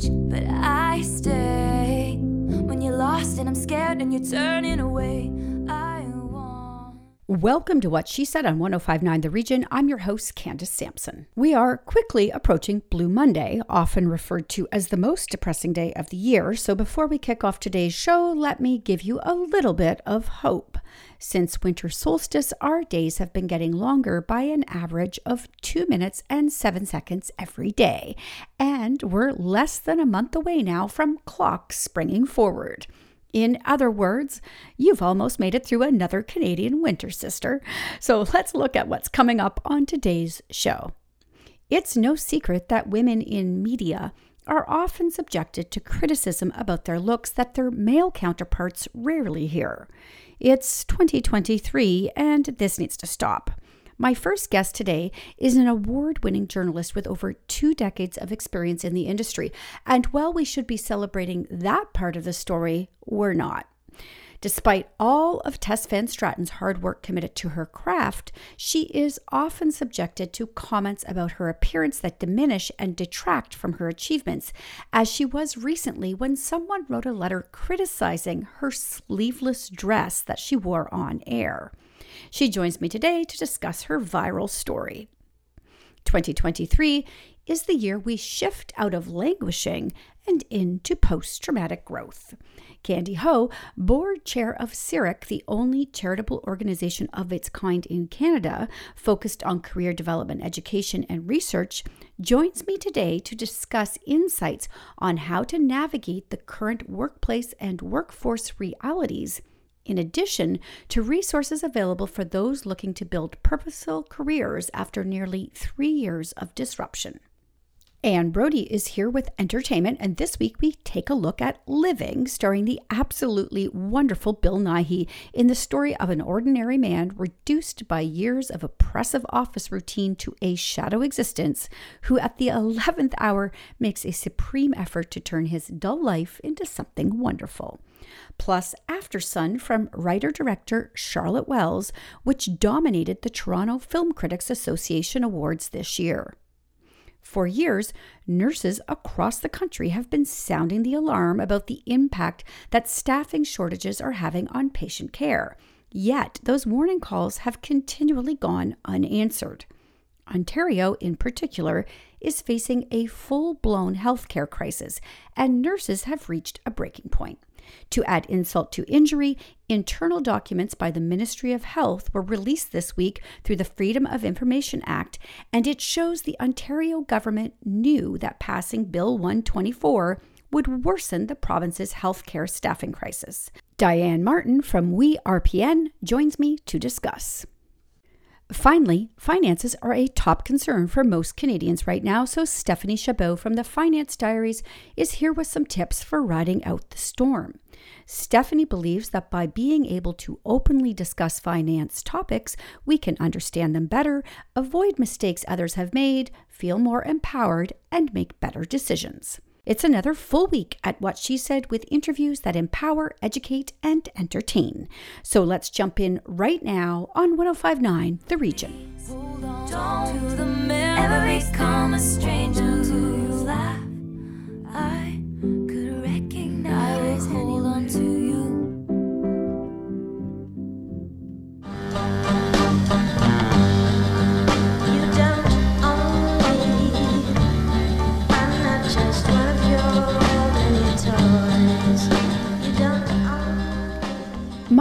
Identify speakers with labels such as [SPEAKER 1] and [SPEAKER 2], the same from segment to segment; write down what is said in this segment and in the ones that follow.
[SPEAKER 1] but I stay. When you're lost and I'm scared and you're turning away.
[SPEAKER 2] Welcome to What She Said on 1059 The Region. I'm your host, Candace Sampson. We are quickly approaching Blue Monday, often referred to as the most depressing day of the year. So before we kick off today's show, let me give you a little bit of hope. Since winter solstice, our days have been getting longer by an average of 2 minutes and 7 seconds every day. And we're less than a month away now from clocks springing forward. In other words, you've almost made it through another Canadian winter, sister. So let's look at what's coming up on today's show. It's no secret that women in media are often subjected to criticism about their looks that their male counterparts rarely hear. It's 2023, and this needs to stop. My first guest today is an award winning journalist with over two decades of experience in the industry. And while we should be celebrating that part of the story, we're not. Despite all of Tess Van Straaten's hard work committed to her craft, she is often subjected to comments about her appearance that diminish and detract from her achievements, as she was recently when someone wrote a letter criticizing her sleeveless dress that she wore on air. She joins me today to discuss her viral story. 2023 is the year we shift out of languishing and into post traumatic growth. Candy Ho, board chair of CERIC, the only charitable organization of its kind in Canada focused on career development, education, and research, joins me today to discuss insights on how to navigate the current workplace and workforce realities in addition to resources available for those looking to build purposeful careers after nearly three years of disruption. Anne Brodie is here with entertainment, and this week we take a look at Living, starring the absolutely wonderful Bill Nighy in the story of an ordinary man reduced by years of oppressive office routine to a shadow existence, who at the 11th hour makes a supreme effort to turn his dull life into something wonderful. Plus, After Sun from writer director Charlotte Wells, which dominated the Toronto Film Critics Association Awards this year. For years, nurses across the country have been sounding the alarm about the impact that staffing shortages are having on patient care. Yet, those warning calls have continually gone unanswered. Ontario, in particular, is facing a full blown healthcare crisis, and nurses have reached a breaking point. To add insult to injury, internal documents by the Ministry of Health were released this week through the Freedom of Information Act, and it shows the Ontario government knew that passing Bill 124 would worsen the province's healthcare staffing crisis. Dianne Martin from We RPN joins me to discuss. Finally, finances are a top concern for most Canadians right now, so Stephanie Chabot from the Finance Diaries is here with some tips for riding out the storm. Stephanie believes that by being able to openly discuss finance topics, we can understand them better, avoid mistakes others have made, feel more empowered, and make better decisions. It's another full week at What She Said with interviews that empower, educate, and entertain. So let's jump in right now on 1059 The Region.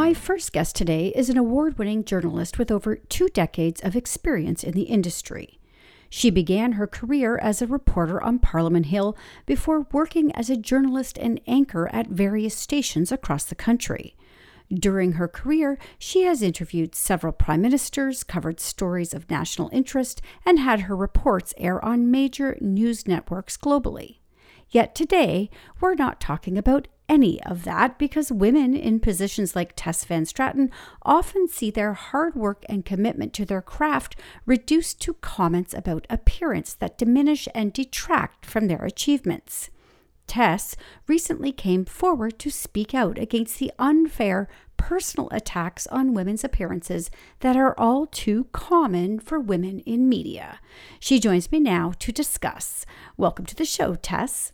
[SPEAKER 2] My first guest today is an award winning journalist with over two decades of experience in the industry. She began her career as a reporter on Parliament Hill before working as a journalist and anchor at various stations across the country. During her career, she has interviewed several prime ministers, covered stories of national interest, and had her reports air on major news networks globally. Yet today, we're not talking about any of that because women in positions like Tess Van Straaten often see their hard work and commitment to their craft reduced to comments about appearance that diminish and detract from their achievements. Tess recently came forward to speak out against the unfair personal attacks on women's appearances that are all too common for women in media. She joins me now to discuss. Welcome to the show, Tess.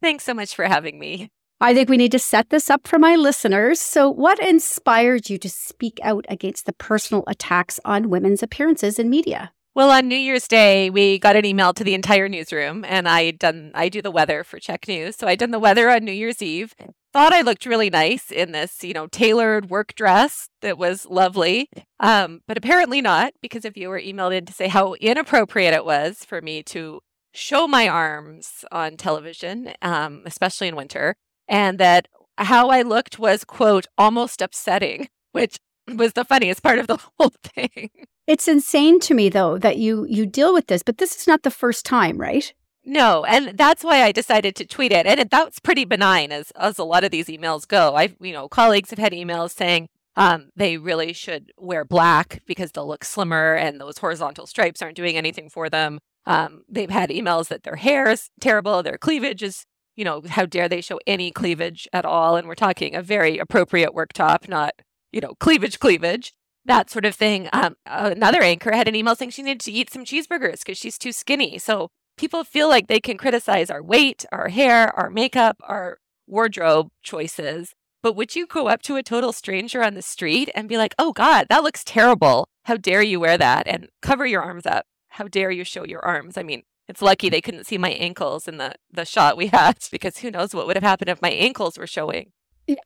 [SPEAKER 3] Thanks so much for having me.
[SPEAKER 2] I think we need to set this up for my listeners. So, what inspired you to speak out against the personal attacks on women's appearances in media?
[SPEAKER 3] Well, on New Year's Day, we got an email to the entire newsroom, and I done I do the weather for CHEK News, so I done the weather on New Year's Eve. Thought I looked really nice in this, you know, tailored work dress that was lovely, um, but apparently not, because a viewer emailed in to say how inappropriate it was for me to show my arms on television, um, especially in winter and that how I looked was, quote, almost upsetting, which was the funniest part of the whole thing.
[SPEAKER 2] It's insane to me though that you you deal with this, but this is not the first time, right?
[SPEAKER 3] No, and that's why I decided to tweet it. And it, that's pretty benign as as a lot of these emails go. I you know, colleagues have had emails saying um, they really should wear black because they'll look slimmer and those horizontal stripes aren't doing anything for them. Um, they've had emails that their hair is terrible, their cleavage is you know, how dare they show any cleavage at all? And we're talking a very appropriate work top, not, you know, cleavage, cleavage, that sort of thing. Um, another anchor had an email saying she needed to eat some cheeseburgers because she's too skinny. So people feel like they can criticize our weight, our hair, our makeup, our wardrobe choices. But would you go up to a total stranger on the street and be like, oh God, that looks terrible. How dare you wear that? And cover your arms up. How dare you show your arms? I mean, it's lucky they couldn't see my ankles in the the shot we had because who knows what would have happened if my ankles were showing.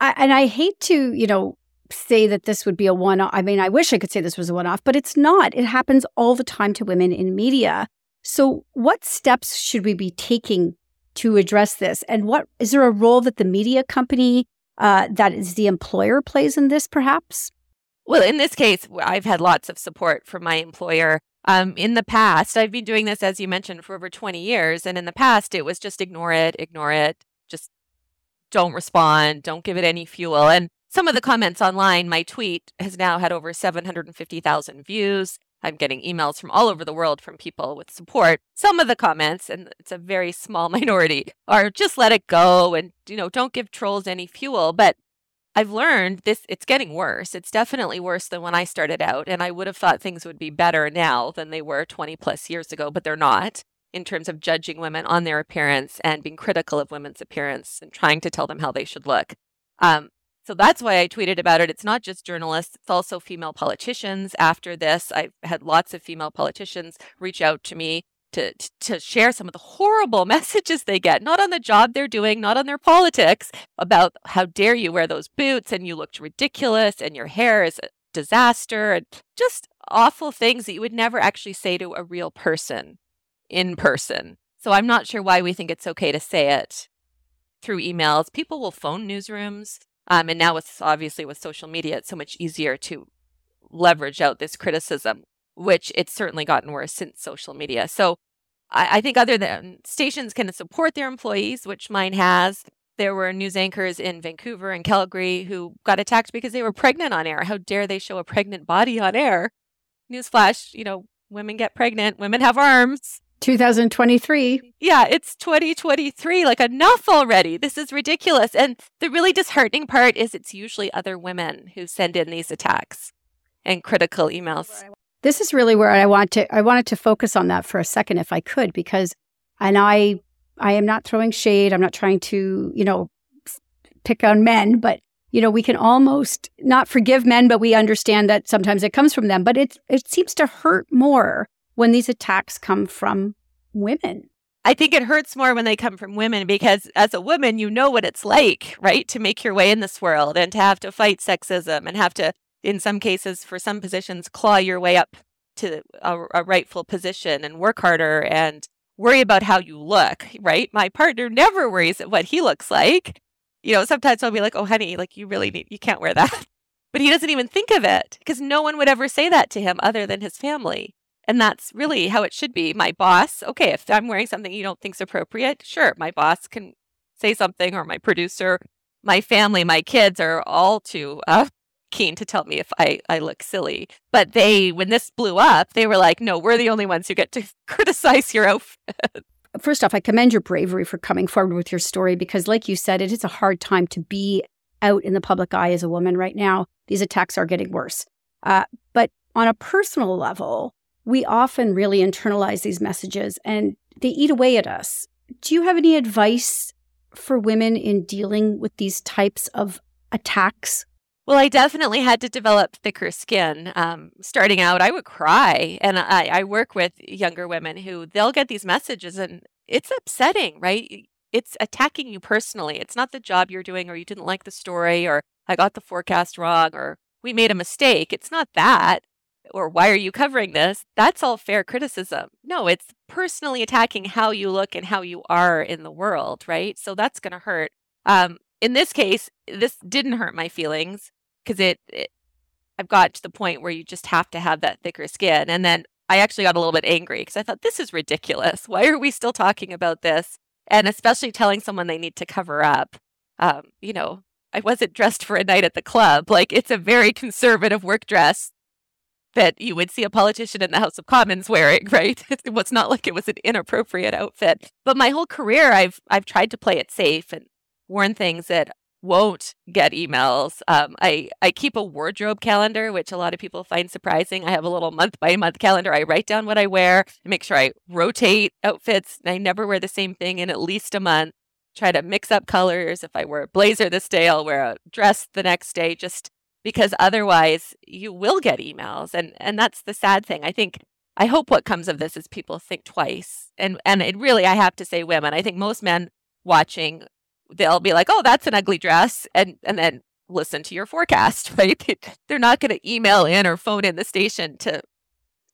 [SPEAKER 2] I, and I hate to, you know, say that this would be a one off. I mean, I wish I could say this was a one off, but it's not. It happens all the time to women in media. So, what steps should we be taking to address this? And what is there a role that the media company, uh, that is the employer, plays in this, perhaps?
[SPEAKER 3] Well, in this case, I've had lots of support from my employer. Um, in the past, I've been doing this, as you mentioned, for over 20 years. And in the past, it was just ignore it, ignore it, just don't respond, don't give it any fuel. And some of the comments online, my tweet has now had over 750,000 views. I'm getting emails from all over the world from people with support. Some of the comments, and it's a very small minority, are just let it go and, you know, don't give trolls any fuel. But I've learned this it's getting worse. It's definitely worse than when I started out and I would have thought things would be better now than they were 20 plus years ago, but they're not in terms of judging women on their appearance and being critical of women's appearance and trying to tell them how they should look. Um, so that's why I tweeted about it. It's not just journalists, it's also female politicians. After this, I've had lots of female politicians reach out to me to, to share some of the horrible messages they get, not on the job they're doing, not on their politics, about how dare you wear those boots and you looked ridiculous and your hair is a disaster and just awful things that you would never actually say to a real person in person. So I'm not sure why we think it's okay to say it through emails. People will phone newsrooms. Um, and now with obviously with social media, it's so much easier to leverage out this criticism which it's certainly gotten worse since social media. So I, I think other than stations can support their employees, which mine has. There were news anchors in Vancouver and Calgary who got attacked because they were pregnant on air. How dare they show a pregnant body on air? Newsflash, you know, women get pregnant, women have arms.
[SPEAKER 2] 2023.
[SPEAKER 3] Yeah, it's 2023. Like, enough already. This is ridiculous. And the really disheartening part is it's usually other women who send in these attacks and critical emails.
[SPEAKER 2] This is really where I want to I wanted to focus on that for a second if I could because and I I am not throwing shade. I'm not trying to, you know, pick on men, but you know, we can almost not forgive men, but we understand that sometimes it comes from them. But it it seems to hurt more when these attacks come from women.
[SPEAKER 3] I think it hurts more when they come from women because as a woman, you know what it's like, right? To make your way in this world and to have to fight sexism and have to in some cases, for some positions, claw your way up to a, a rightful position and work harder and worry about how you look, right? My partner never worries at what he looks like. You know, sometimes I'll be like, oh, honey, like you really need, you can't wear that. But he doesn't even think of it because no one would ever say that to him other than his family. And that's really how it should be. My boss, okay, if I'm wearing something you don't think's appropriate, sure, my boss can say something or my producer, my family, my kids are all too uh, keen to tell me if I, I look silly. But they, when this blew up, they were like, no, we're the only ones who get to criticize your outfit.
[SPEAKER 2] First off, I commend your bravery for coming forward with your story because, like you said, it is a hard time to be out in the public eye as a woman right now. These attacks are getting worse. Uh, but on a personal level, we often really internalize these messages and they eat away at us. Do you have any advice for women in dealing with these types of attacks?
[SPEAKER 3] Well, I definitely had to develop thicker skin. Um, starting out, I would cry, and I, I work with younger women who they'll get these messages, and it's upsetting, right? It's attacking you personally. It's not the job you're doing, or you didn't like the story, or I got the forecast wrong, or we made a mistake. It's not that, or why are you covering this? That's all fair criticism. No, it's personally attacking how you look and how you are in the world, right? So that's going to hurt. Um, in this case, this didn't hurt my feelings because it, it I've got to the point where you just have to have that thicker skin. And then I actually got a little bit angry because I thought this is ridiculous. Why are we still talking about this? And especially telling someone they need to cover up. Um, you know, I wasn't dressed for a night at the club. Like it's a very conservative work dress that you would see a politician in the House of Commons wearing, right? It was not like it was an inappropriate outfit. But my whole career I've I've tried to play it safe and worn things that won't get emails. Um, I, I keep a wardrobe calendar, which a lot of people find surprising. I have a little month by month calendar. I write down what I wear, make sure I rotate outfits. I never wear the same thing in at least a month. Try to mix up colors. If I wear a blazer this day, I'll wear a dress the next day, just because otherwise you will get emails. And, and that's the sad thing. I think I hope what comes of this is people think twice. And and it really I have to say women. I think most men watching they'll be like, "Oh, that's an ugly dress," and and then listen to your forecast, right? They're not going to email in or phone in the station to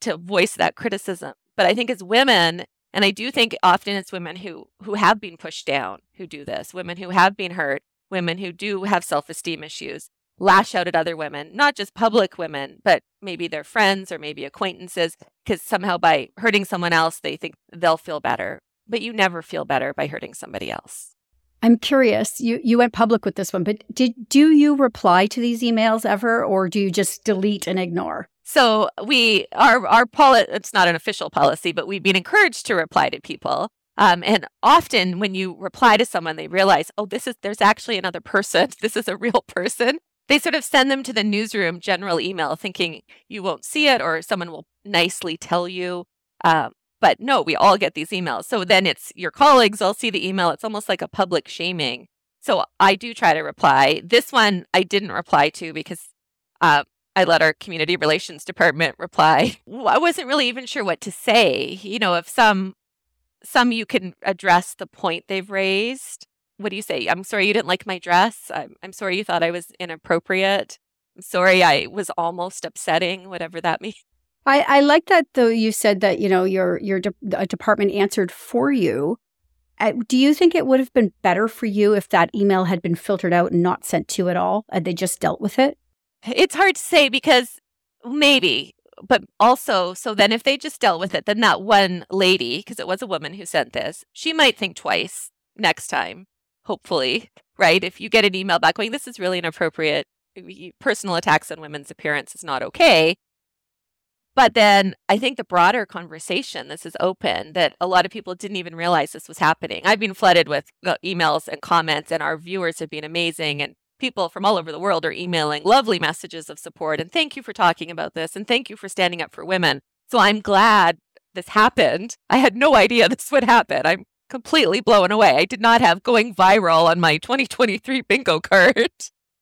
[SPEAKER 3] to voice that criticism. But I think as women, and I do think often it's women who who have been pushed down who do this, women who have been hurt, women who do have self-esteem issues, lash out at other women, not just public women, but maybe their friends or maybe acquaintances, because somehow by hurting someone else, they think they'll feel better. But you never feel better by hurting somebody else.
[SPEAKER 2] I'm curious. You you went public with this one, but did do you reply to these emails ever, or do you just delete and ignore?
[SPEAKER 3] So we our our policy. it's not an official policy, but we've been encouraged to reply to people. Um, and often when you reply to someone, they realize, oh, this is there's actually another person. This is a real person. They sort of send them to the newsroom general email, thinking you won't see it, or someone will nicely tell you. Um, but no, we all get these emails. So then it's your colleagues all see the email. It's almost like a public shaming. So I do try to reply. This one I didn't reply to because uh, I let our community relations department reply. I wasn't really even sure what to say. You know, if some some you can address the point they've raised. What do you say? I'm sorry you didn't like my dress. I'm, I'm sorry you thought I was inappropriate. I'm sorry I was almost upsetting, whatever that means.
[SPEAKER 2] I, I like that though. You said that you know your your de- department answered for you. Uh, do you think it would have been better for you if that email had been filtered out and not sent to at all, and they just dealt with it?
[SPEAKER 3] It's hard to say because maybe, but also, so then if they just dealt with it, then that one lady, because it was a woman who sent this, she might think twice next time. Hopefully, right? If you get an email back going, "This is really inappropriate," personal attacks on women's appearance is not okay but then I think the broader conversation, this is open, that a lot of people didn't even realize this was happening. I've been flooded with uh, emails and comments, and our viewers have been amazing. And people from all over the world are emailing lovely messages of support. And thank you for talking about this. And thank you for standing up for women. So I'm glad this happened. I had no idea this would happen. I'm completely blown away. I did not have going viral on my 2023 bingo card,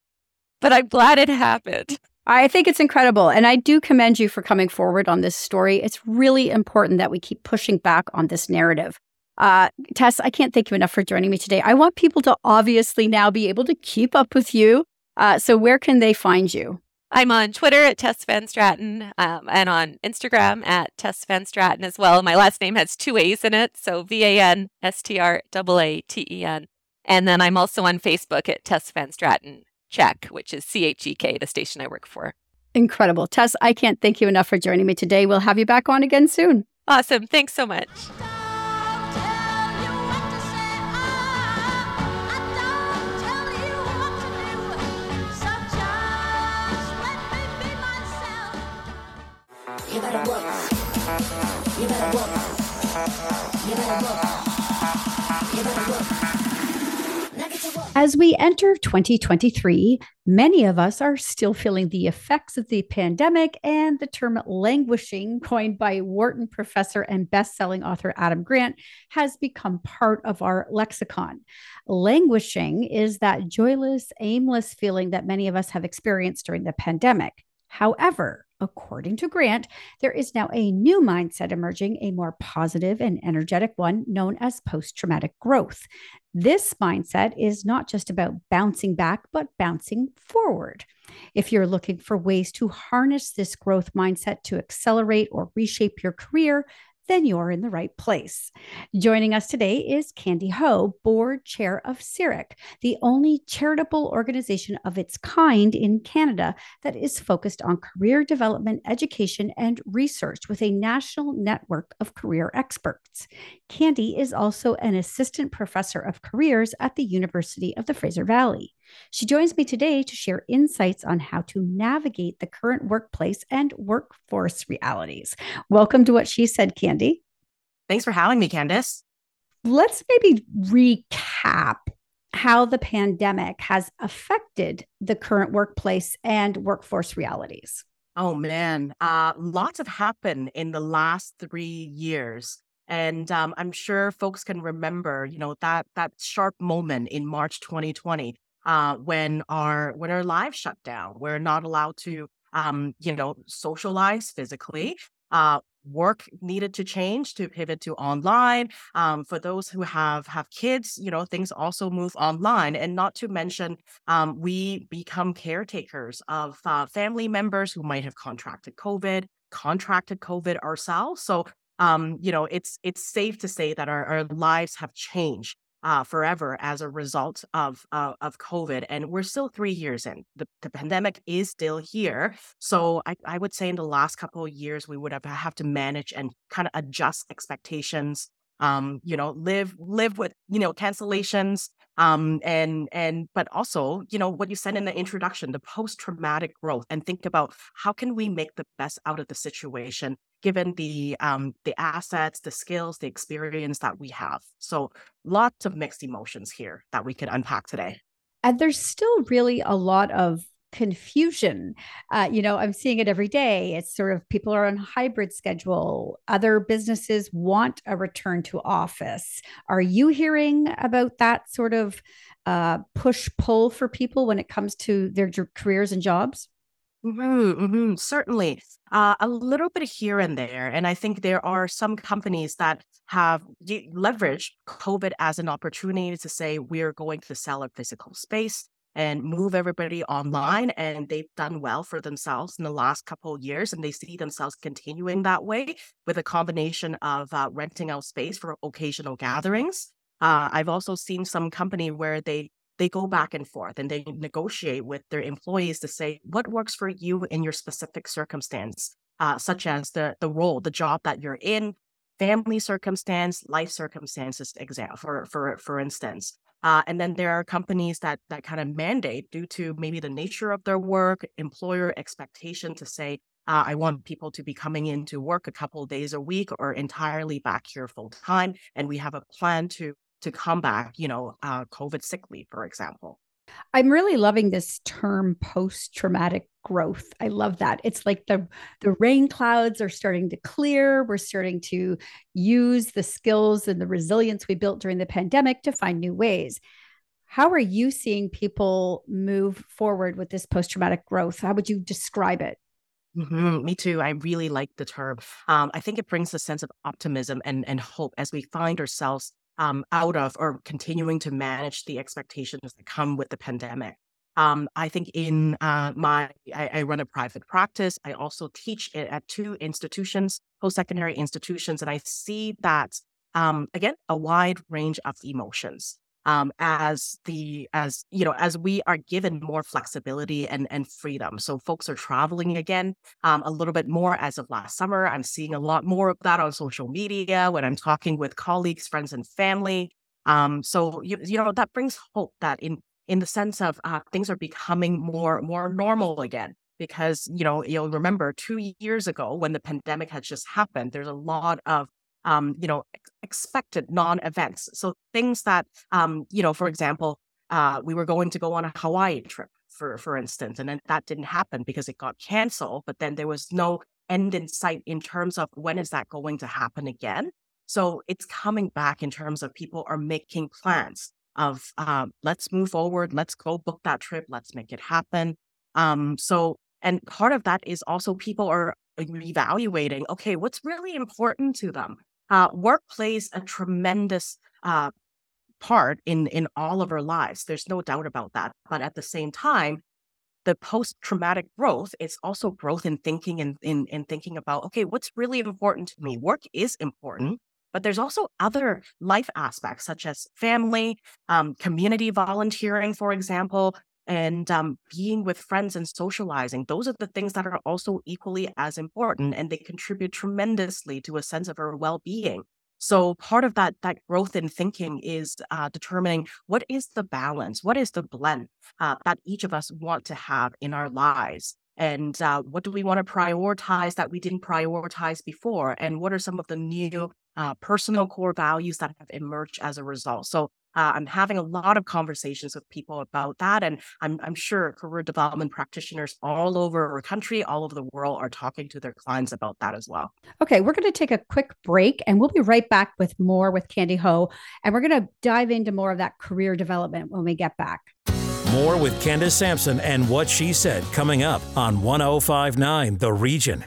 [SPEAKER 3] but I'm glad it happened.
[SPEAKER 2] I think it's incredible. And I do commend you for coming forward on this story. It's really important that we keep pushing back on this narrative. Uh, Tess, I can't thank you enough for joining me today. I want people to obviously now be able to keep up with you. Uh, so, where can they find you?
[SPEAKER 3] I'm on Twitter at Tess Van Straaten um, and on Instagram at Tess Van Straaten as well. My last name has two A's in it, so V A N S T R A A T E N. And then I'm also on Facebook at Tess Van Straaten CHEK, which is C H E K, the station I work for.
[SPEAKER 2] Incredible. Tess, I can't thank you enough for joining me today. We'll have you back on again soon.
[SPEAKER 3] Awesome. Thanks so much. You better work. You better work. You better work. You better work.
[SPEAKER 2] As we enter 2023, many of us are still feeling the effects of the pandemic, and the term languishing, coined by Wharton professor and best-selling author Adam Grant, has become part of our lexicon. Languishing is that joyless, aimless feeling that many of us have experienced during the pandemic. However, according to Grant, there is now a new mindset emerging, a more positive and energetic one known as post traumatic growth. This mindset is not just about bouncing back, but bouncing forward. If you're looking for ways to harness this growth mindset to accelerate or reshape your career, then you're in the right place. Joining us today is Candy Ho, board chair of CERIC, the only charitable organization of its kind in Canada that is focused on career development, education, and research with a national network of career experts. Candy is also an assistant professor of careers at the University of the Fraser Valley. She joins me today to share insights on how to navigate the current workplace and workforce realities. Welcome to What She Said, Candy.
[SPEAKER 4] Thanks for having me, Candice.
[SPEAKER 2] Let's maybe recap how the pandemic has affected the current workplace and workforce realities.
[SPEAKER 4] Oh man, uh, lots have happened in the last three years. And um, I'm sure folks can remember, you know, that that sharp moment in March 2020 uh, when our when our lives shut down. We're not allowed to, um, you know, socialize physically. Uh, work needed to change to pivot to online. Um, for those who have have kids, you know, things also move online. And not to mention, um, we become caretakers of uh, family members who might have contracted COVID, contracted COVID ourselves. So um, you know, it's it's safe to say that our, our lives have changed uh, forever as a result of uh, of COVID, and we're still three years in. The, the pandemic is still here, so I, I would say in the last couple of years we would have have to manage and kind of adjust expectations. Um, you know, live live with you know cancellations, um, and and but also you know what you said in the introduction, the post traumatic growth, and think about how can we make the best out of the situation given the um, the assets, the skills, the experience that we have. So lots of mixed emotions here that we could unpack today.
[SPEAKER 2] And there's still really a lot of confusion. Uh, you know, I'm seeing it every day. It's sort of people are on hybrid schedule. Other businesses want a return to office. Are you hearing about that sort of uh, push pull for people when it comes to their careers and jobs?
[SPEAKER 4] Mm-hmm, mm-hmm, certainly. Uh, a little bit here and there. And I think there are some companies that have leveraged COVID as an opportunity to say, we're going to sell a physical space and move everybody online. And they've done well for themselves in the last couple of years. And they see themselves continuing that way with a combination of uh, renting out space for occasional gatherings. Uh, I've also seen some company where they they go back and forth and they negotiate with their employees to say what works for you in your specific circumstance, uh, such as the the role, the job that you're in, family circumstance, life circumstances, example for for for instance. Uh, and then there are companies that that kind of mandate due to maybe the nature of their work, employer expectation to say, uh, I want people to be coming into work a couple days a week or entirely back here full time. And we have a plan to to combat, you know, uh, COVID sick leave, for example.
[SPEAKER 2] I'm really loving this term post traumatic growth. I love that. It's like the the rain clouds are starting to clear. We're starting to use the skills and the resilience we built during the pandemic to find new ways. How are you seeing people move forward with this post traumatic growth? How would you describe it?
[SPEAKER 4] Mm-hmm. Me too. I really like the term. Um, I think it brings a sense of optimism and, and hope as we find ourselves um, out of or continuing to manage the expectations that come with the pandemic. Um, I think in uh, my, I, I, run a private practice. I also teach at two institutions, post secondary institutions, and I see that um, again a wide range of emotions um, as the as you know as we are given more flexibility and and freedom. So folks are traveling again um, a little bit more as of last summer. I'm seeing a lot more of that on social media when I'm talking with colleagues, friends, and family. Um, so you you know that brings hope that in in the sense of uh, things are becoming more more normal again because you know you'll remember two years ago when the pandemic had just happened there's a lot of um, you know, expected non-events. So things that, um, you know, for example, uh, we were going to go on a Hawaii trip, for for instance, and then that didn't happen because it got canceled. But then there was no end in sight in terms of when is that going to happen again. So it's coming back in terms of people are making plans of um, let's move forward, let's go book that trip, let's make it happen. Um, so and part of that is also people are evaluating, okay, what's really important to them. Uh, work plays a tremendous uh, part in in all of our lives. There's no doubt about that. But at the same time, the post traumatic growth is also growth in thinking and in, in thinking about okay, what's really important to me. Work is important, but there's also other life aspects such as family, um, community volunteering, for example, and um, being with friends and socializing. Those are the things that are also equally as important, and they contribute tremendously to a sense of our well-being. So part of that that growth in thinking is uh, determining what is the balance, what is the blend uh, that each of us want to have in our lives, and uh, what do we want to prioritize that we didn't prioritize before, and what are some of the new uh, personal core values that have emerged as a result. So uh, I'm having a lot of conversations with people about that. And I'm, I'm sure career development practitioners all over our country, all over the world are talking to their clients about that as well.
[SPEAKER 2] Okay, we're going to take a quick break and we'll be right back with more with Candy Ho. And we're going to dive into more of that career development when we get back.
[SPEAKER 5] More with Candace Sampson and what she said coming up on 1059 The Region.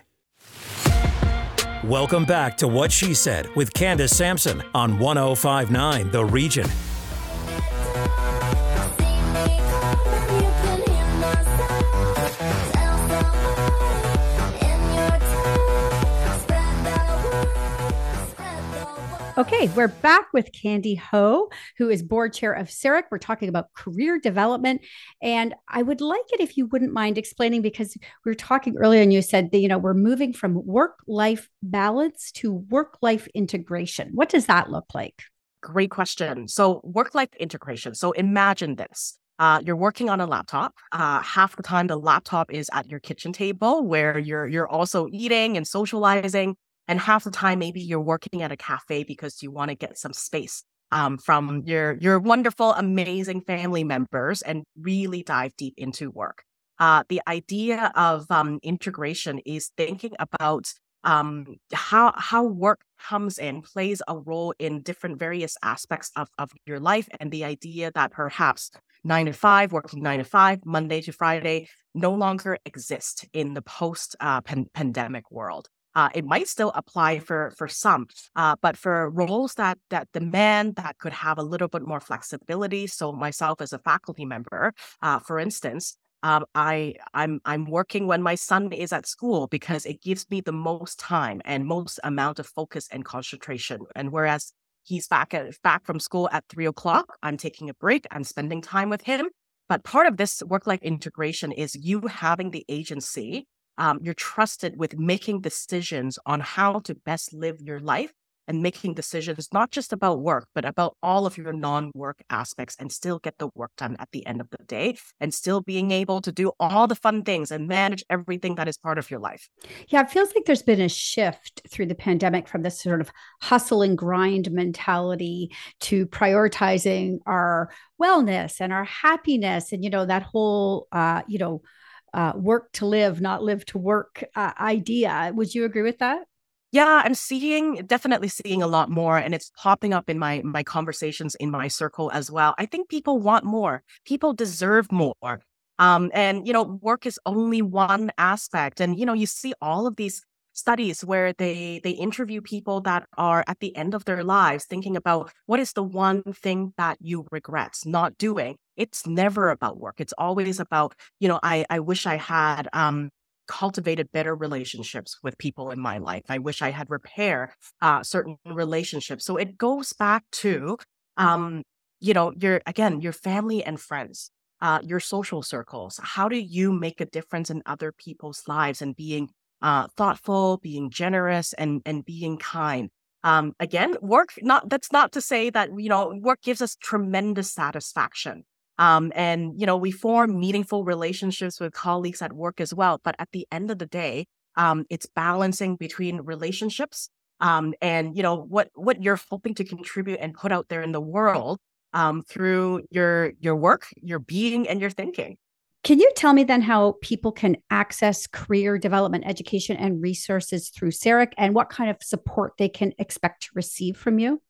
[SPEAKER 5] Welcome back to What She Said with Candace Sampson on 1059 The Region.
[SPEAKER 2] Okay, we're back with Candy Ho, who is board chair of CERIC. We're talking about career development. And I would like it if you wouldn't mind explaining because we were talking earlier and you said that, you know, we're moving from work life balance to work life integration. What does that look like?
[SPEAKER 4] Great question. So, work life integration. So, imagine this. Uh, you're working on a laptop. Uh, half the time, the laptop is at your kitchen table where you're you're also eating and socializing. And half the time, maybe you're working at a cafe because you want to get some space um, from your your wonderful, amazing family members and really dive deep into work. Uh, the idea of um, integration is thinking about um, how how work comes in, plays a role in different various aspects of, of your life, and the idea that perhaps nine to five, working nine to five, Monday to Friday, no longer exist in the post uh, pan- pandemic world. Uh, it might still apply for for some, uh, but for roles that that demand that could have a little bit more flexibility. So myself as a faculty member, uh, for instance, um, I I'm I'm working when my son is at school because it gives me the most time and most amount of focus and concentration. And whereas he's back at back from school at three o'clock, I'm taking a break. I'm spending time with him. But part of this work life integration is you having the agency um, you're trusted with making decisions on how to best live your life and making decisions not just about work, but about all of your non work aspects and still get the work done at the end of the day and still being able to do all the fun things and manage everything that is part of your life.
[SPEAKER 2] Yeah, it feels like there's been a shift through the pandemic from this sort of hustle and grind mentality to prioritizing our wellness and our happiness and, you know, that whole, uh, you know, uh, work to live, not live to work uh, idea. Would you agree with that?
[SPEAKER 4] Yeah, I'm seeing definitely seeing a lot more, and it's popping up in my my conversations in my circle as well. I think people want more. People deserve more. Um, and you know, work is only one aspect, and you know, you see all of these studies where they they interview people that are at the end of their lives thinking about what is the one thing that you regret not doing. It's never about work. It's always about you know i i wish i had um cultivated better relationships with people in my life. I wish i had repair uh certain relationships. So it goes back to um you know your again your family and friends uh, your social circles. How do you make a difference in other people's lives and being uh, thoughtful, being generous, and and being kind. Um, again, work not that's not to say that you know work gives us tremendous satisfaction. Um, and you know we form meaningful relationships with colleagues at work as well. But at the end of the day, um, it's balancing between relationships um, and you know what what you're hoping to contribute and put out there in the world um, through your your work, your being, and your thinking.
[SPEAKER 2] Can you tell me then how people can access career development education and resources through CERIC and what kind of support they can expect to receive from you?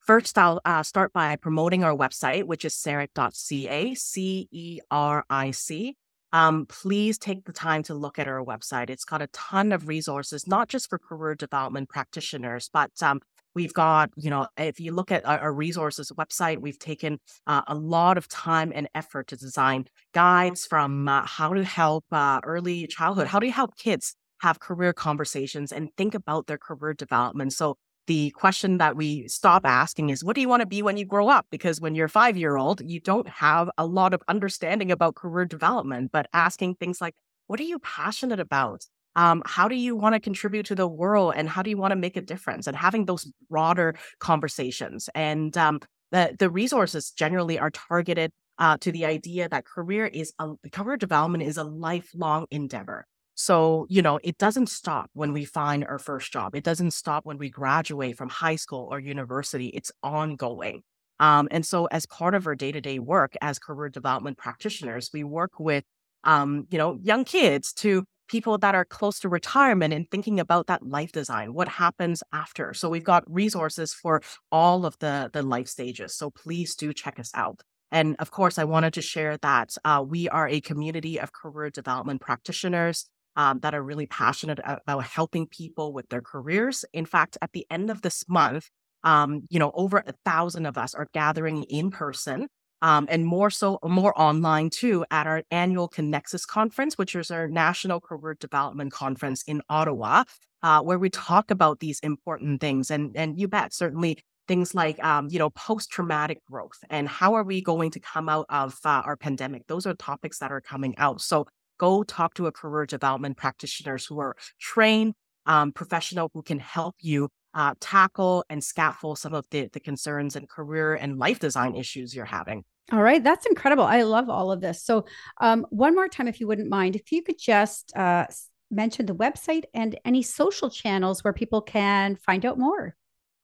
[SPEAKER 4] First, I'll uh, start by promoting our website, which is ceric.ca, C E R I C. Um, please take the time to look at our website. It's got a ton of resources, not just for career development practitioners, but um, We've got, you know, if you look at our, our resources website, we've taken uh, a lot of time and effort to design guides from uh, how to help uh, early childhood, how do you help kids have career conversations and think about their career development. So the question that we stop asking is what do you want to be when you grow up because when you're 5 year old you don't have a lot of understanding about career development but asking things like what are you passionate about um, how do you want to contribute to the world and how do you want to make a difference and having those broader conversations and um, the, the resources generally are targeted uh, to the idea that career is a career development is a lifelong endeavor so, you know, it doesn't stop when we find our first job. It doesn't stop when we graduate from high school or university. It's ongoing. Um, and so, as part of our day to day work as career development practitioners, we work with, um, you know, young kids to people that are close to retirement and thinking about that life design what happens after. So we've got resources for all of the the life stages so please do check us out. And of course i wanted to share that uh, we are a community of career development practitioners um, that are really passionate about helping people with their careers. In fact at the end of this month um, you know over a thousand of us are gathering in person um, and more so, more online too, at our annual Cannexus conference, which is our national career development conference in Ottawa, uh, where we talk about these important things. And and you bet, certainly things like um, you know post traumatic growth and how are we going to come out of uh, our pandemic. Those are topics that are coming out. So go talk to a career development practitioners who are trained um, professional who can help you uh, tackle and scaffold some of the, the concerns and career and life design issues you're having.
[SPEAKER 2] All right, that's incredible. I love all of this. So, um, one more time, if you wouldn't mind, if you could just uh, mention the website and any social channels where people can find out more.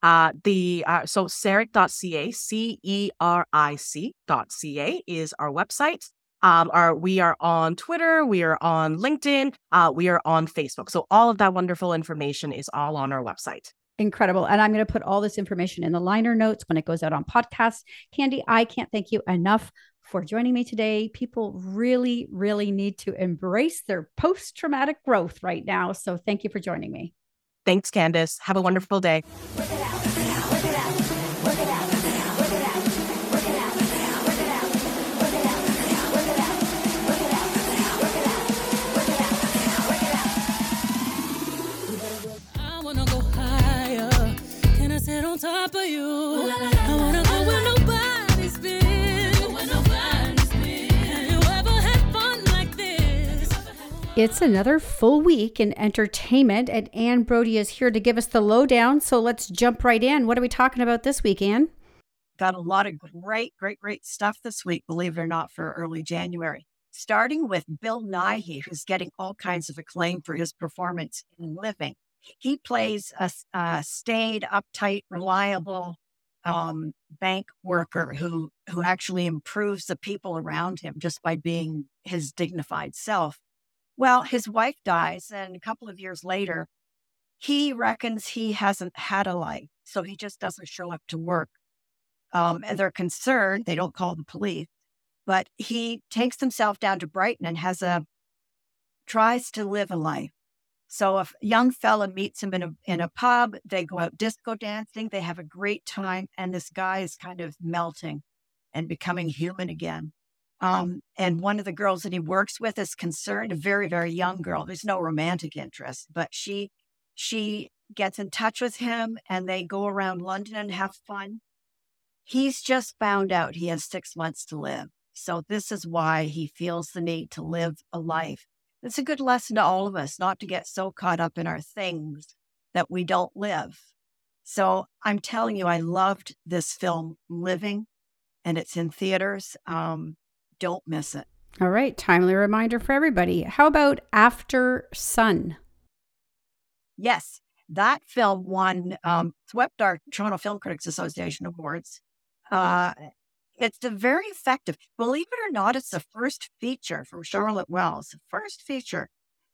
[SPEAKER 4] Uh, the uh, so ceric.ca, C E R I C.ca is our website. Um, our, we are on Twitter, we are on LinkedIn, uh, we are on Facebook. So all of that wonderful information is all on our website.
[SPEAKER 2] Incredible. And I'm going to put all this information in the liner notes when it goes out on podcasts. Candy, I can't thank you enough for joining me today. People really, really need to embrace their post traumatic growth right now. So thank you for joining me.
[SPEAKER 4] Thanks, Candace. Have a wonderful day.
[SPEAKER 2] On top of you. I wanna go where nobody's been. Where nobody's been. Have you ever had fun like this? It's another full week in entertainment, and Anne Brodie is here to give us the lowdown. So let's jump right in. What are we talking about this week, Anne?
[SPEAKER 6] Got a lot of great, great, great stuff this week, believe it or not, for early January. Starting with Bill Nighy, who's getting all kinds of acclaim for his performance in Living. He plays a, a staid, uptight, reliable um, bank worker who who actually improves the people around him just by being his dignified self. Well, his wife dies, and a couple of years later, he reckons he hasn't had a life, so he just doesn't show up to work. Um, and they're concerned; they don't call the police, but he takes himself down to Brighton and has a tries to live a life. So if a young fella meets him in a in a pub, they go out disco dancing, they have a great time, and this guy is kind of melting and becoming human again. Um, and one of the girls that he works with is concerned, a very, very young girl. There's no romantic interest, but she she gets in touch with him and they go around London and have fun. He's just found out he has six months to live. So this is why he feels the need to live a life it's a good lesson to all of us not to get so caught up in our things that we don't live. So I'm telling you, I loved this film, Living, and it's in theaters. Um, don't miss it.
[SPEAKER 2] All right. Timely reminder for everybody. How about After Sun?
[SPEAKER 6] Yes. That film won, um, swept our Toronto Film Critics Association Awards. Uh, it's a very effective. Believe it or not, it's the first feature from Charlotte Wells, first feature.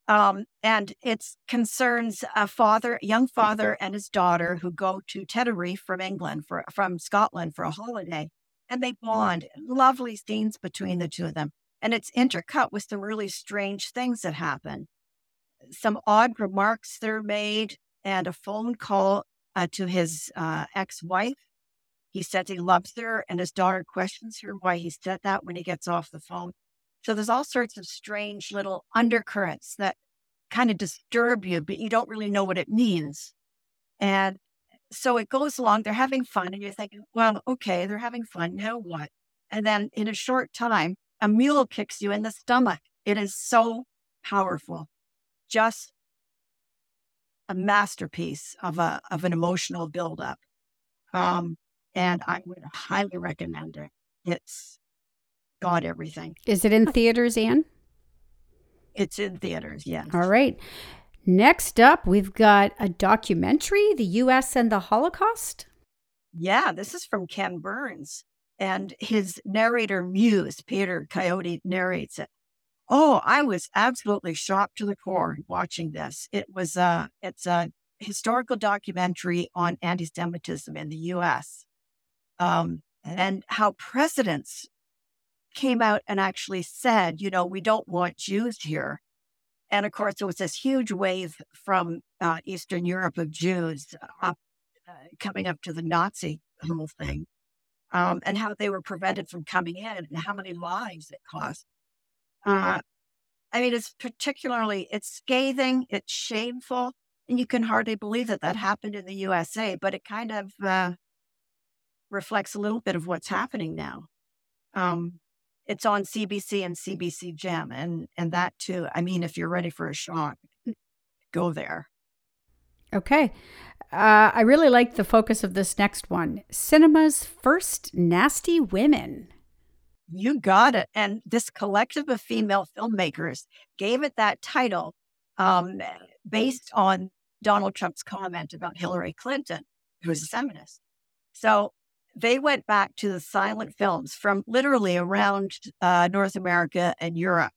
[SPEAKER 6] Um, and it concerns a father, young father, and his daughter who go to Tenerife from England for from Scotland for a holiday, and they bond. Lovely scenes between the two of them, and it's intercut with some really strange things that happen. Some odd remarks that are made, and a phone call uh, to his uh, ex-wife he says he loves her, and his daughter questions her why he said that when he gets off the phone. So there's all sorts of strange little undercurrents that kind of disturb you, but you don't really know what it means. And so it goes along, they're having fun, and you're thinking, well, okay, they're having fun. Now what? And then in a short time, a mule kicks you in the stomach. It is so powerful. Just a masterpiece of a of an emotional buildup. Um, and I would highly recommend it. It's got everything.
[SPEAKER 2] Is it in theaters, Anne?
[SPEAKER 6] It's in theaters, yes.
[SPEAKER 2] All right. Next up, we've got a documentary, The U.S. and the Holocaust.
[SPEAKER 6] Yeah, this is from Ken Burns. And his narrator muse, Peter Coyote, narrates it. Oh, I was absolutely shocked to the core watching this. It was a, it's a historical documentary on anti-Semitism in the U.S um, and how presidents came out and actually said, you know, we don't want Jews here. And of course, there was this huge wave from uh, Eastern Europe of Jews up, uh, coming up to the Nazi whole thing, um, and how they were prevented from coming in, and how many lives it cost. Uh, I mean, it's particularly it's scathing, it's shameful, and you can hardly believe that that happened in the USA. But it kind of uh, reflects a little bit of what's happening now. Um, it's on CBC and CBC Gem, and and that too. I mean, if you're ready for a shock, go there.
[SPEAKER 2] Okay. Uh, I really like the focus of this next one cinema's first nasty women.
[SPEAKER 6] You got it. And this collective of female filmmakers gave it that title um, based on Donald Trump's comment about Hillary Clinton, who was a feminist. So they went back to the silent films from literally around uh, North America and Europe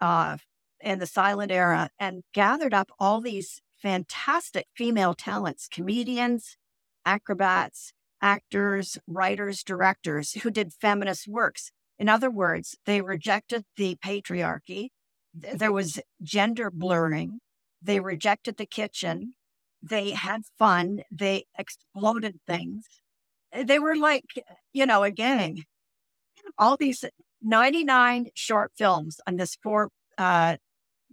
[SPEAKER 6] uh, in the silent era and gathered up all these fantastic female talents, comedians, acrobats, actors, writers, directors who did feminist works. In other words, they rejected the patriarchy. There was gender blurring. They rejected the kitchen. They had fun. They exploded things they were like, you know, a gang. All these 99 short films on this four uh,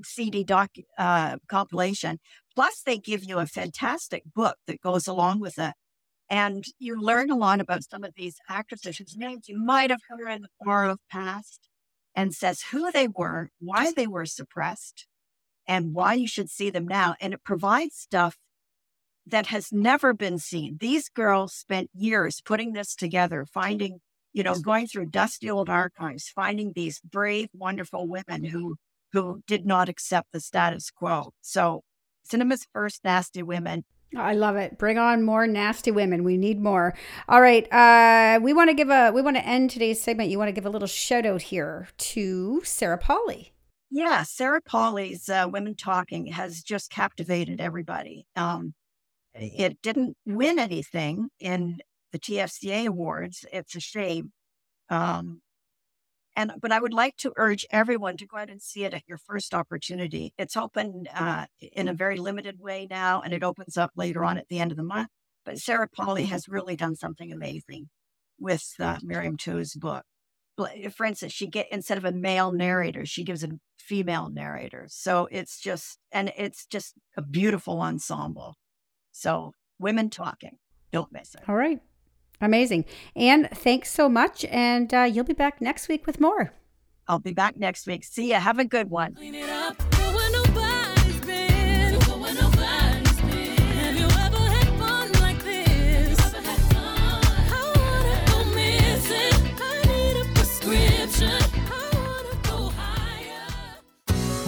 [SPEAKER 6] CD doc uh, compilation. Plus, they give you a fantastic book that goes along with it. And you learn a lot about some of these actresses whose names you might have heard in the far of past and says who they were, why they were suppressed, and why you should see them now. And it provides stuff that has never been seen. These girls spent years putting this together, finding, you know, going through dusty old archives, finding these brave, wonderful women who who did not accept the status quo. So cinema's first nasty women.
[SPEAKER 2] I love it. Bring on more nasty women. We need more. All right. Uh, we want to give a we want to end today's segment. You want to give a little shout out here to Sarah Polley.
[SPEAKER 6] Yeah, Sarah Polley's uh, Women Talking has just captivated everybody. Um, it didn't win anything in the TFCA awards. It's a shame. Um, and but I would like to urge everyone to go out and see it at your first opportunity. It's open uh, in a very limited way now, and it opens up later on at the end of the month. But Sarah Polley has really done something amazing with uh, Miriam Toews' book. For instance, she get instead of a male narrator, she gives a female narrator. So it's just and it's just a beautiful ensemble. So, women talking. Don't miss it.
[SPEAKER 2] All right. Amazing. And thanks so much. And uh, you'll be back next week with more.
[SPEAKER 6] I'll be back next week. See ya. Have a good one.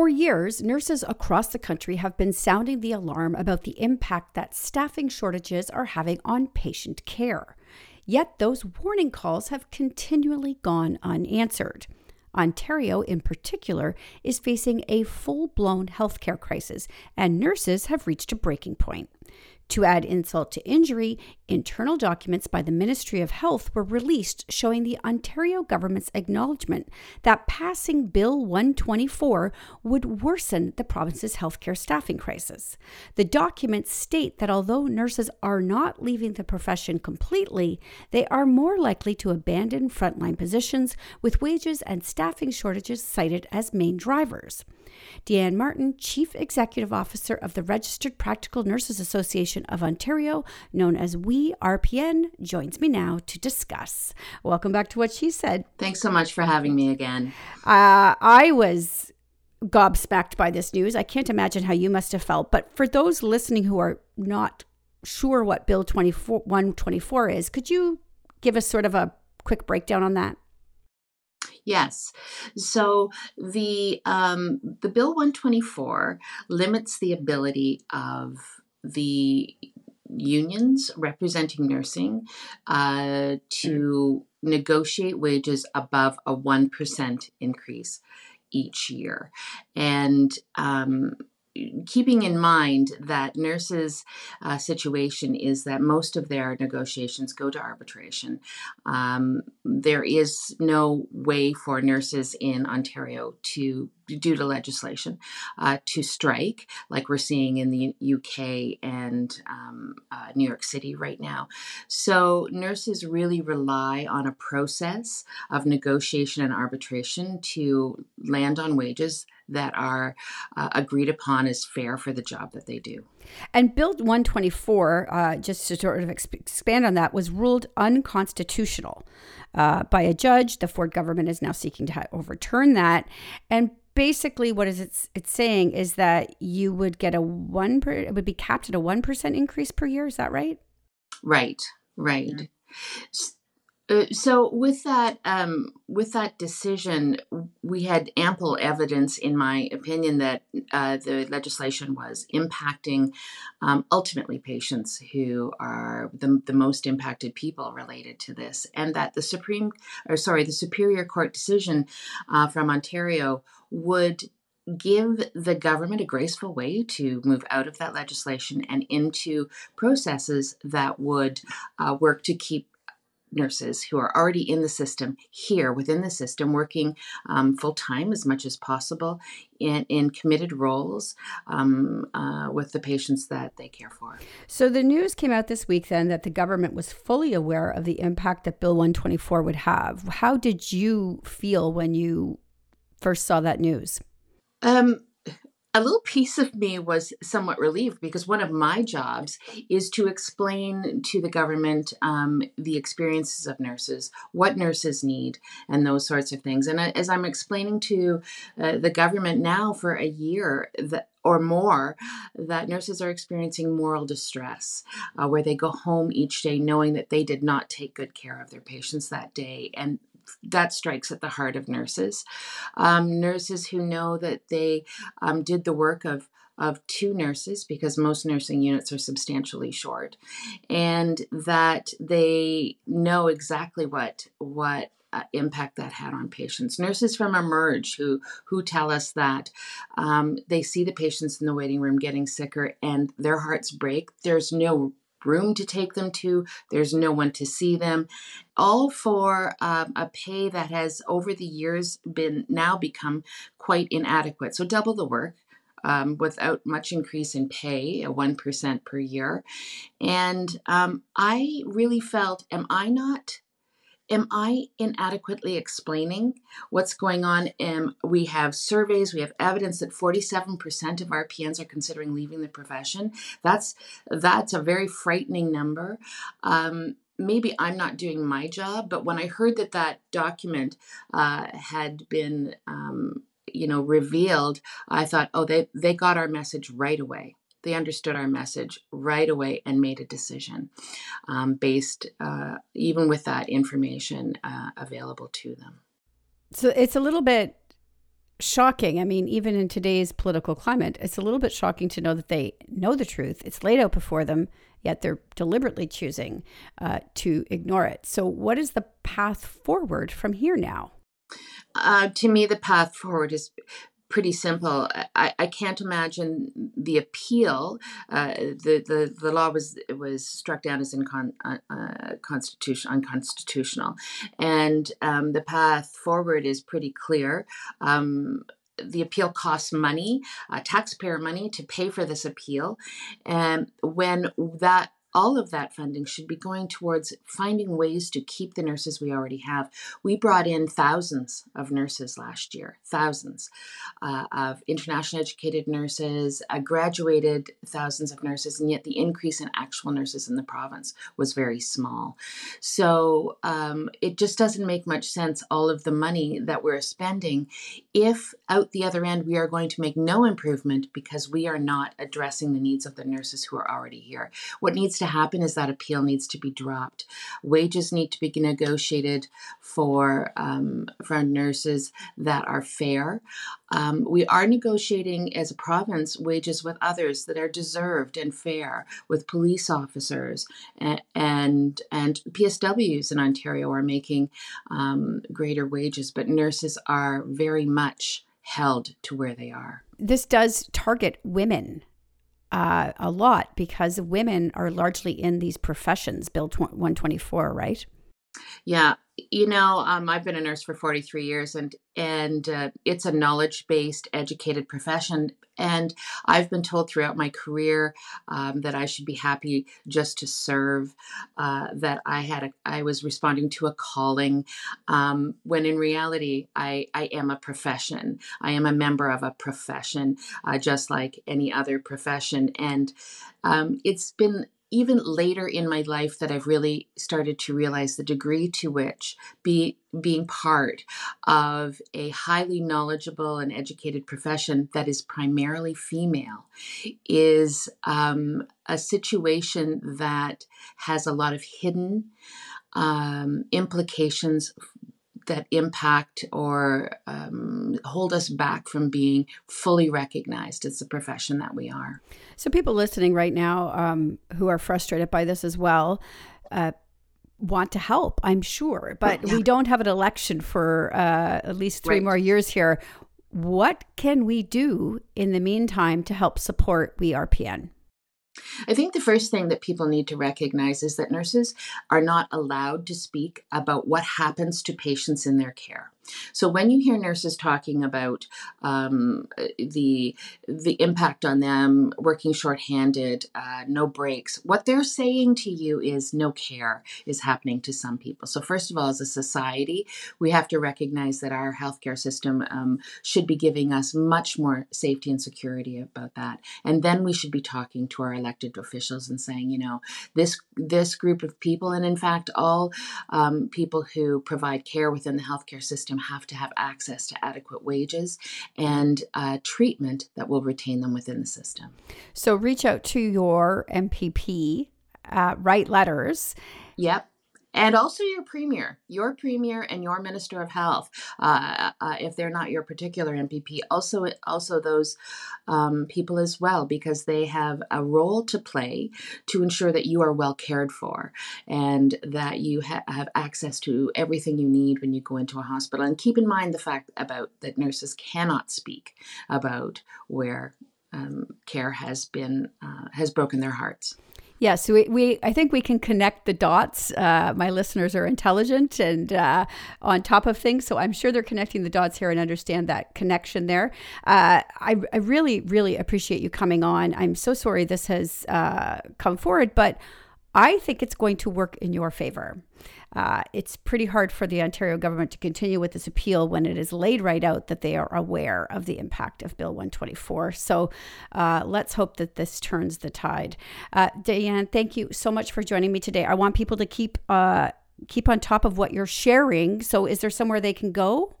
[SPEAKER 2] For years, nurses across the country have been sounding the alarm about the impact that staffing shortages are having on patient care. Yet those warning calls have continually gone unanswered. Ontario, in particular, is facing a full blown healthcare crisis, and nurses have reached a breaking point. To add insult to injury, internal documents by the Ministry of Health were released showing the Ontario government's acknowledgement that passing Bill 124 would worsen the province's healthcare staffing crisis. The documents state that although nurses are not leaving the profession completely, they are more likely to abandon frontline positions with wages and staffing shortages cited as main drivers. Dianne Martin, Chief Executive Officer of the Registered Practical Nurses Association of Ontario, known as WeRPN, joins me now to discuss. Welcome back to What She Said.
[SPEAKER 7] Thanks so much for having me again.
[SPEAKER 2] Uh, I was gobsmacked by this news. I can't imagine how you must have felt. But for those listening who are not sure what Bill 24, 124 is, could you give us sort of a quick breakdown on that?
[SPEAKER 7] Yes. So the um, the Bill 124 limits the ability of the unions representing nursing uh, to negotiate wages above a 1% increase each year. And um, keeping in mind that nurses' uh, situation is that most of their negotiations go to arbitration. Um, there is no way for nurses in Ontario to due to legislation uh, to strike, like we're seeing in the UK and um, uh, New York City right now. So, nurses really rely on a process of negotiation and arbitration to land on wages that are uh, agreed upon as fair for the job that they do.
[SPEAKER 2] And Bill 124, uh, just to sort of exp- expand on that, was ruled unconstitutional uh, by a judge. The Ford government is now seeking to overturn that. And basically what is it's it's saying is that you would get a one per it would be capped at a one percent increase per year. Is that right?
[SPEAKER 7] Right, right. Uh, so with that um, with that decision, we had ample evidence, in my opinion, that uh, the legislation was impacting um, ultimately patients who are the, the most impacted people related to this, and that the Supreme, or sorry, the Superior Court decision uh, from Ontario would give the government a graceful way to move out of that legislation and into processes that would uh, work to keep nurses who are already in the system here within the system working um, full time as much as possible in, in committed roles um, uh, with the patients that they care for.
[SPEAKER 2] So the news came out this week then that the government was fully aware of the impact that Bill 124 would have. How did you feel when you first saw that news?
[SPEAKER 7] Um, a little piece of me was somewhat relieved because one of my jobs is to explain to the government um, the experiences of nurses, what nurses need, and those sorts of things. And as I'm explaining to uh, the government now for a year that or more that nurses are experiencing moral distress, uh, where they go home each day knowing that they did not take good care of their patients that day and that strikes at the heart of nurses. Um, nurses who know that they um, did the work of of two nurses because most nursing units are substantially short and that they know exactly what what uh, impact that had on patients. Nurses from Emerge who who tell us that um, they see the patients in the waiting room getting sicker and their hearts break. There's no room to take them to, there's no one to see them, all for um, a pay that has over the years been now become quite inadequate. So, double the work. Um, without much increase in pay, a 1% per year. And um, I really felt, am I not am I inadequately explaining what's going on? Um, we have surveys, we have evidence that 47% of RPNs are considering leaving the profession. That's that's a very frightening number. Um, maybe I'm not doing my job, but when I heard that that document uh, had been, um, you know, revealed, I thought, oh, they they got our message right away. They understood our message right away and made a decision um, based uh, even with that information uh, available to them.
[SPEAKER 2] So it's a little bit shocking. I mean, even in today's political climate, it's a little bit shocking to know that they know the truth. It's laid out before them, yet they're deliberately choosing uh, to ignore it. So, what is the path forward from here now?
[SPEAKER 7] Uh, to me, the path forward is pretty simple. I, I can't imagine the appeal. Uh, the, the the law was was struck down as incon, uh, uh, constitution unconstitutional, and um, the path forward is pretty clear. Um, the appeal costs money, uh, taxpayer money, to pay for this appeal, and when that all of that funding should be going towards finding ways to keep the nurses we already have. We brought in thousands of nurses last year, thousands uh, of internationally educated nurses, uh, graduated thousands of nurses, and yet the increase in actual nurses in the province was very small. So um, it just doesn't make much sense, all of the money that we're spending, if out the other end we are going to make no improvement because we are not addressing the needs of the nurses who are already here. What needs to happen is that appeal needs to be dropped. Wages need to be negotiated for um, for nurses that are fair. Um, we are negotiating as a province wages with others that are deserved and fair, with police officers and and, and PSWs in Ontario are making um, greater wages, but nurses are very much held to where they are.
[SPEAKER 2] This does target women uh, a lot because women are largely in these professions, Bill 124, right?
[SPEAKER 7] Yeah, you know, um, I've been a nurse for 43 years, and and uh, it's a knowledge based, educated profession. And I've been told throughout my career um, that I should be happy just to serve. Uh, that I had, a, I was responding to a calling, um, when in reality, I I am a profession. I am a member of a profession, uh, just like any other profession. And um, it's been even later in my life that I've really started to realize the degree to which be, being part of a highly knowledgeable and educated profession that is primarily female is um, a situation that has a lot of hidden um, implications that impact or um, hold us back from being fully recognized as the profession that we are.
[SPEAKER 2] So, people listening right now um, who are frustrated by this as well. Uh, want to help, I'm sure, but yeah. we don't have an election for uh, at least three right. more years here. What can we do in the meantime to help support We RPN?
[SPEAKER 7] I think the first thing that people need to recognize is that nurses are not allowed to speak about what happens to patients in their care. So when you hear nurses talking about um, the the impact on them working shorthanded, uh, no breaks, what they're saying to you is no care is happening to some people. So first of all, as a society, we have to recognize that our healthcare system um, should be giving us much more safety and security about that, and then we should be talking to our elected officials and saying, you know, this this group of people, and in fact, all um, people who provide care within the healthcare system have to have access to adequate wages and uh, treatment that will retain them within the system.
[SPEAKER 2] So reach out to your MPP, uh, write letters.
[SPEAKER 7] Yep and also your premier, your premier, and your minister of health, uh, uh, if they're not your particular MPP. Also, also those um, people as well, because they have a role to play to ensure that you are well cared for and that you ha- have access to everything you need when you go into a hospital. And keep in mind the fact about that nurses cannot speak about where um, care has been uh, has broken their hearts.
[SPEAKER 2] Yes, we, we I think we can connect the dots. Uh, my listeners are intelligent and uh, on top of things, so I'm sure they're connecting the dots here and understand that connection there. Uh, I, I really, really appreciate you coming on. I'm so sorry this has uh, come forward, but I think it's going to work in your favor. Uh, it's pretty hard for the Ontario government to continue with this appeal when it is laid right out that they are aware of the impact of Bill 124. So uh, let's hope that this turns the tide. Uh, Dianne, thank you so much for joining me today. I want people to keep uh, keep on top of what you're sharing. So, is there somewhere they can go?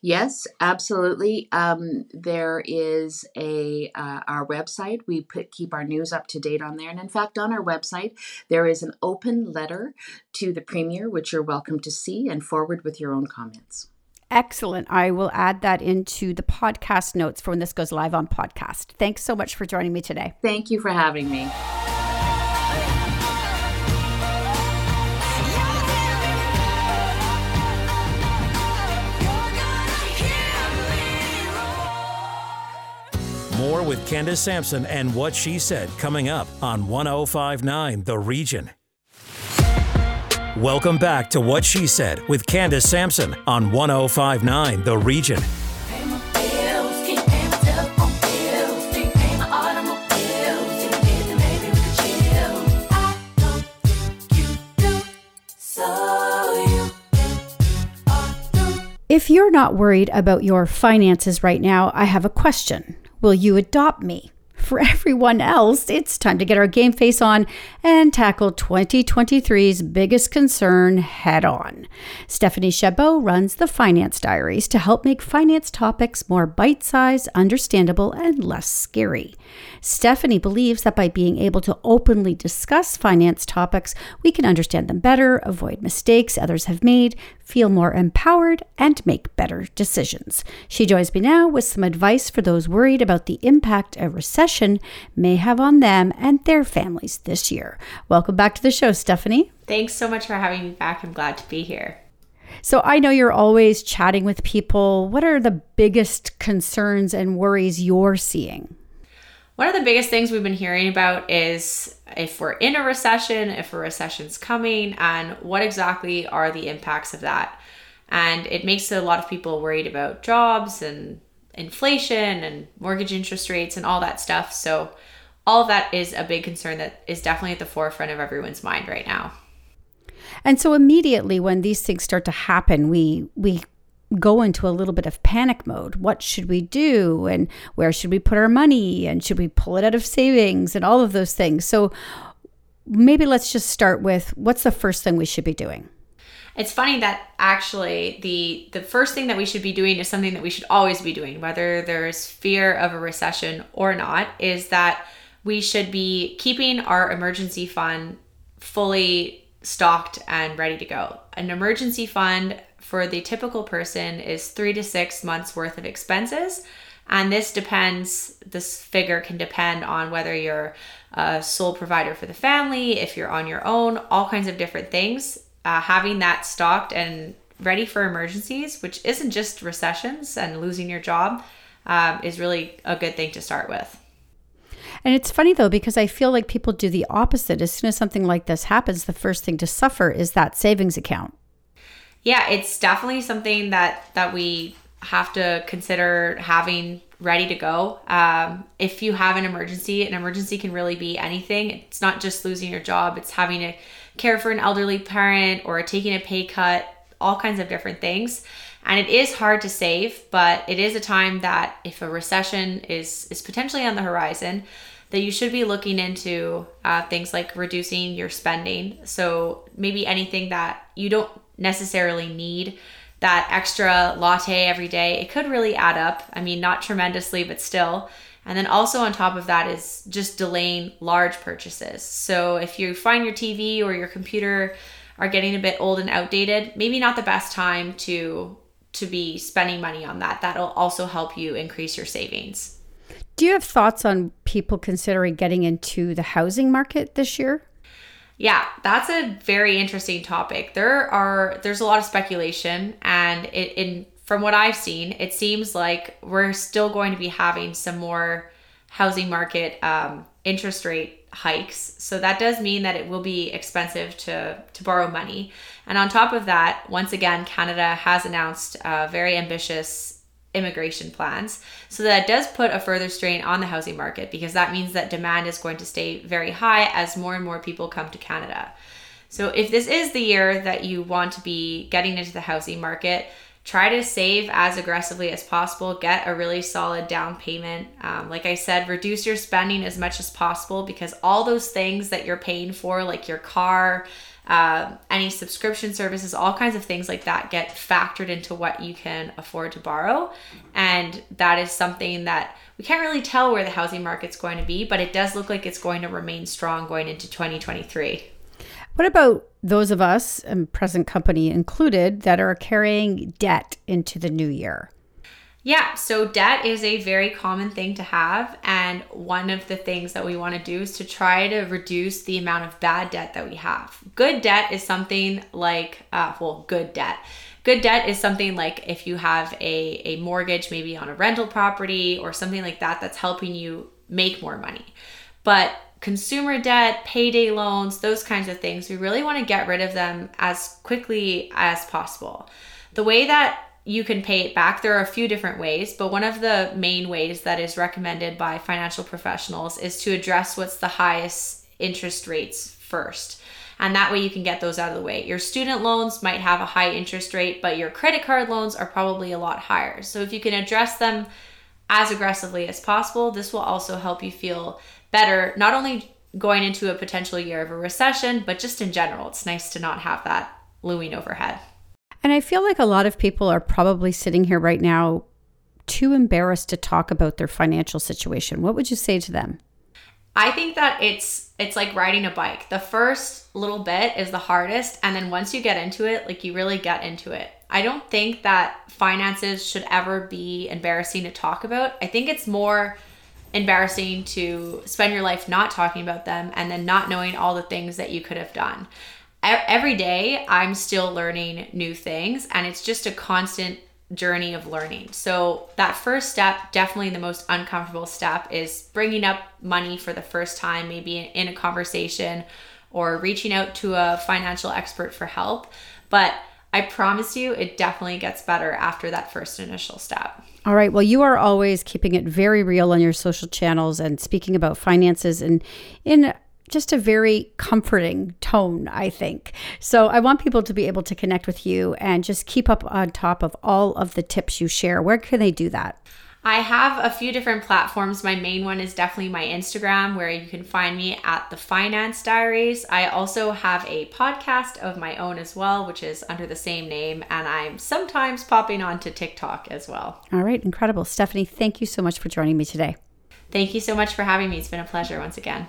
[SPEAKER 7] Yes, absolutely. Um, there is a uh, our website. We put keep our news up to date on there, and in fact, on our website there is an open letter to the premier, which you're welcome to see and forward with your own comments.
[SPEAKER 2] Excellent. I will add that into the podcast notes for when this goes live on podcast. Thanks so much for joining me today.
[SPEAKER 7] Thank you for having me.
[SPEAKER 5] More with Candace Sampson and what she said coming up on 1059 The Region. Welcome back to What She Said with Candace Sampson on 1059 The Region.
[SPEAKER 2] If you're not worried about your finances right now, I have a question. Will you adopt me? For everyone else, it's time to get our game face on and tackle 2023's biggest concern head on. Stephanie Chabot runs the Finance Diaries to help make finance topics more bite sized, understandable, and less scary. Stephanie believes that by being able to openly discuss finance topics, we can understand them better, avoid mistakes others have made, feel more empowered, and make better decisions. She joins me now with some advice for those worried about the impact a recession may have on them and their families this year. Welcome back to the show, Stephanie.
[SPEAKER 8] Thanks so much for having me back. I'm glad to be here.
[SPEAKER 2] So I know you're always chatting with people. What are the biggest concerns and worries you're seeing?
[SPEAKER 8] One of the biggest things we've been hearing about is if we're in a recession, if a recession's coming, and what exactly are the impacts of that. And it makes a lot of people worried about jobs and inflation and mortgage interest rates and all that stuff. So, all of that is a big concern that is definitely at the forefront of everyone's mind right now.
[SPEAKER 2] And so immediately when these things start to happen, we we go into a little bit of panic mode. What should we do? And where should we put our money? And should we pull it out of savings and all of those things? So maybe let's just start with what's the first thing we should be doing?
[SPEAKER 8] It's funny that actually the the first thing that we should be doing is something that we should always be doing whether there's fear of a recession or not is that we should be keeping our emergency fund fully stocked and ready to go. An emergency fund for the typical person is three to six months worth of expenses. And this depends, this figure can depend on whether you're a sole provider for the family, if you're on your own, all kinds of different things. Uh, having that stocked and ready for emergencies, which isn't just recessions and losing your job, um, is really a good thing to start with.
[SPEAKER 2] And it's funny though, because I feel like people do the opposite. As soon as something like this happens, the first thing to suffer is that savings account
[SPEAKER 8] yeah, it's definitely something that that we have to consider having ready to go. Um, if you have an emergency, an emergency can really be anything. It's not just losing your job, it's having to care for an elderly parent or taking a pay cut, all kinds of different things. And it is hard to save, but it is a time that if a recession is is potentially on the horizon, that you should be looking into uh, things like reducing your spending. So maybe anything that you don't necessarily need that extra latte every day, it could really add up. I mean, not tremendously, but still. And then also on top of that is just delaying large purchases. So if you find your TV or your computer are getting a bit old and outdated, maybe not the best time to to be spending money on that. That'll also help you increase your savings.
[SPEAKER 2] Do you have thoughts on people considering getting into the housing market this year?
[SPEAKER 8] Yeah, that's a very interesting topic. There are there's a lot of speculation and it in from what I've seen, it seems like we're still going to be having some more housing market um, interest rate hikes. So that does mean that it will be expensive to to borrow money. And on top of that, once again, Canada has announced a very ambitious immigration plans. So that does put a further strain on the housing market because that means that demand is going to stay very high as more and more people come to Canada. So if this is the year that you want to be getting into the housing market, try to save as aggressively as possible get a really solid down payment um, like i said reduce your spending as much as possible because all those things that you're paying for like your car uh, any subscription services, all kinds of things like that get factored into what you can afford to borrow. And that is something that we can't really tell where the housing market's going to be, but it does look like it's going to remain strong going into 2023.
[SPEAKER 2] What about those of us, and present company included, that are carrying debt into the new year?
[SPEAKER 8] Yeah, so debt is a very common thing to have. And one of the things that we want to do is to try to reduce the amount of bad debt that we have. Good debt is something like, uh, well, good debt. Good debt is something like if you have a, a mortgage, maybe on a rental property or something like that, that's helping you make more money. But consumer debt, payday loans, those kinds of things, we really want to get rid of them as quickly as possible. The way that you can pay it back. There are a few different ways, but one of the main ways that is recommended by financial professionals is to address what's the highest interest rates first. And that way you can get those out of the way. Your student loans might have a high interest rate, but your credit card loans are probably a lot higher. So if you can address them as aggressively as possible, this will also help you feel better, not only going into a potential year of a recession, but just in general. It's nice to not have that looming overhead.
[SPEAKER 2] And I feel like a lot of people are probably sitting here right now too embarrassed to talk about their financial situation. What would you say to them?
[SPEAKER 8] I think that it's it's like riding a bike. The first little bit is the hardest and then once you get into it, like you really get into it. I don't think that finances should ever be embarrassing to talk about. I think it's more embarrassing to spend your life not talking about them and then not knowing all the things that you could have done every day I'm still learning new things and it's just a constant journey of learning. So that first step, definitely the most uncomfortable step is bringing up money for the first time maybe in a conversation or reaching out to a financial expert for help. But I promise you it definitely gets better after that first initial step.
[SPEAKER 2] All right. Well, you are always keeping it very real on your social channels and speaking about finances and in just a very comforting tone, I think. So I want people to be able to connect with you and just keep up on top of all of the tips you share. Where can they do that?
[SPEAKER 8] I have a few different platforms. My main one is definitely my Instagram, where you can find me at the Finance Diaries. I also have a podcast of my own as well, which is under the same name, and I'm sometimes popping onto TikTok as well.
[SPEAKER 2] All right, incredible. Stephanie, thank you so much for joining me today.
[SPEAKER 8] Thank you so much for having me. It's been a pleasure once again.